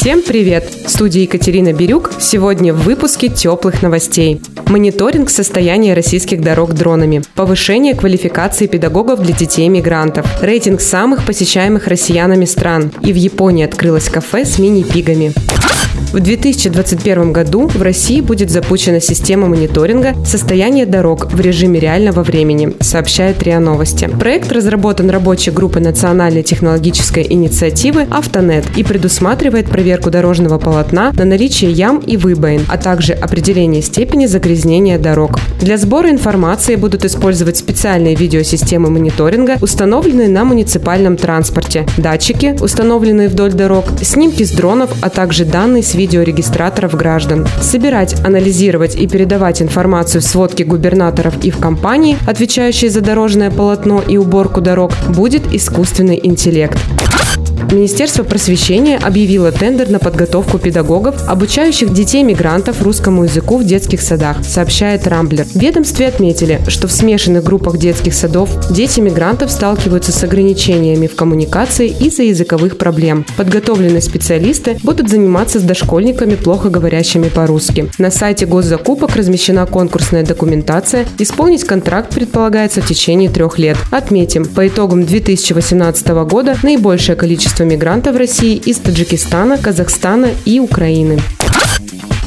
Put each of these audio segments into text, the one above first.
Всем привет! В студии Екатерина Бирюк. Сегодня в выпуске теплых новостей. Мониторинг состояния российских дорог дронами. Повышение квалификации педагогов для детей-мигрантов. Рейтинг самых посещаемых россиянами стран. И в Японии открылось кафе с мини-пигами. В 2021 году в России будет запущена система мониторинга состояния дорог в режиме реального времени, сообщает РИА Новости. Проект разработан рабочей группой Национальной технологической инициативы «Автонет» и предусматривает проверку дорожного полотна на наличие ям и выбоин, а также определение степени загрязнения дорог. Для сбора информации будут использовать специальные видеосистемы мониторинга, установленные на муниципальном транспорте, датчики, установленные вдоль дорог, снимки с дронов, а также данные с видеорегистраторов граждан. Собирать, анализировать и передавать информацию в сводки губернаторов и в компании, отвечающие за дорожное полотно и уборку дорог, будет искусственный интеллект. Министерство просвещения объявило тендер на подготовку педагогов, обучающих детей-мигрантов русскому языку в детских садах, сообщает Рамблер. В ведомстве отметили, что в смешанных группах детских садов дети мигрантов сталкиваются с ограничениями в коммуникации из-за языковых проблем. Подготовленные специалисты будут заниматься с дошкольниками, плохо говорящими по-русски. На сайте госзакупок размещена конкурсная документация. Исполнить контракт предполагается в течение трех лет. Отметим, по итогам 2018 года наибольшее количество мигрантов в России из Таджикистана, Казахстана и Украины.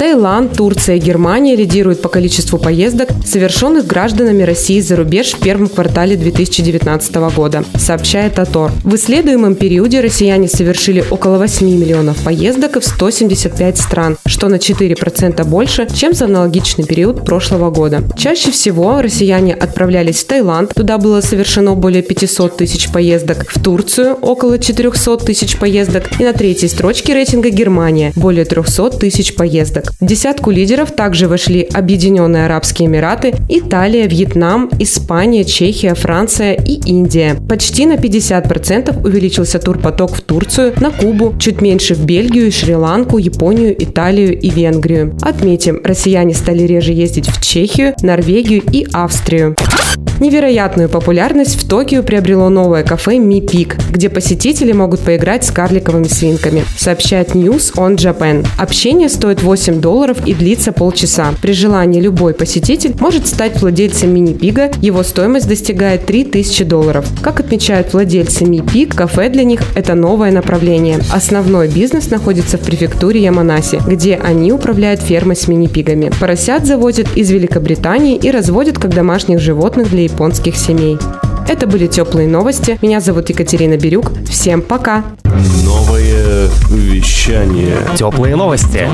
Таиланд, Турция и Германия лидируют по количеству поездок, совершенных гражданами России за рубеж в первом квартале 2019 года, сообщает АТОР. В исследуемом периоде россияне совершили около 8 миллионов поездок в 175 стран, что на 4% больше, чем за аналогичный период прошлого года. Чаще всего россияне отправлялись в Таиланд, туда было совершено более 500 тысяч поездок, в Турцию около 400 тысяч поездок и на третьей строчке рейтинга Германия более 300 тысяч поездок. В десятку лидеров также вошли Объединенные Арабские Эмираты, Италия, Вьетнам, Испания, Чехия, Франция и Индия. Почти на 50% увеличился турпоток в Турцию, на Кубу, чуть меньше в Бельгию, Шри-Ланку, Японию, Италию и Венгрию. Отметим, россияне стали реже ездить в Чехию, Норвегию и Австрию. Невероятную популярность в Токио приобрело новое кафе Mi Peak, где посетители могут поиграть с карликовыми свинками, сообщает News on Japan. Общение стоит 8 долларов и длится полчаса. При желании любой посетитель может стать владельцем мини-пига, его стоимость достигает 3000 долларов. Как отмечают владельцы Mi Pig, кафе для них – это новое направление. Основной бизнес находится в префектуре Яманаси, где они управляют фермой с мини-пигами. Поросят завозят из Великобритании и разводят как домашних животных для японских семей. Это были теплые новости. Меня зовут Екатерина Бирюк. Всем пока! Новое вещание Теплые новости.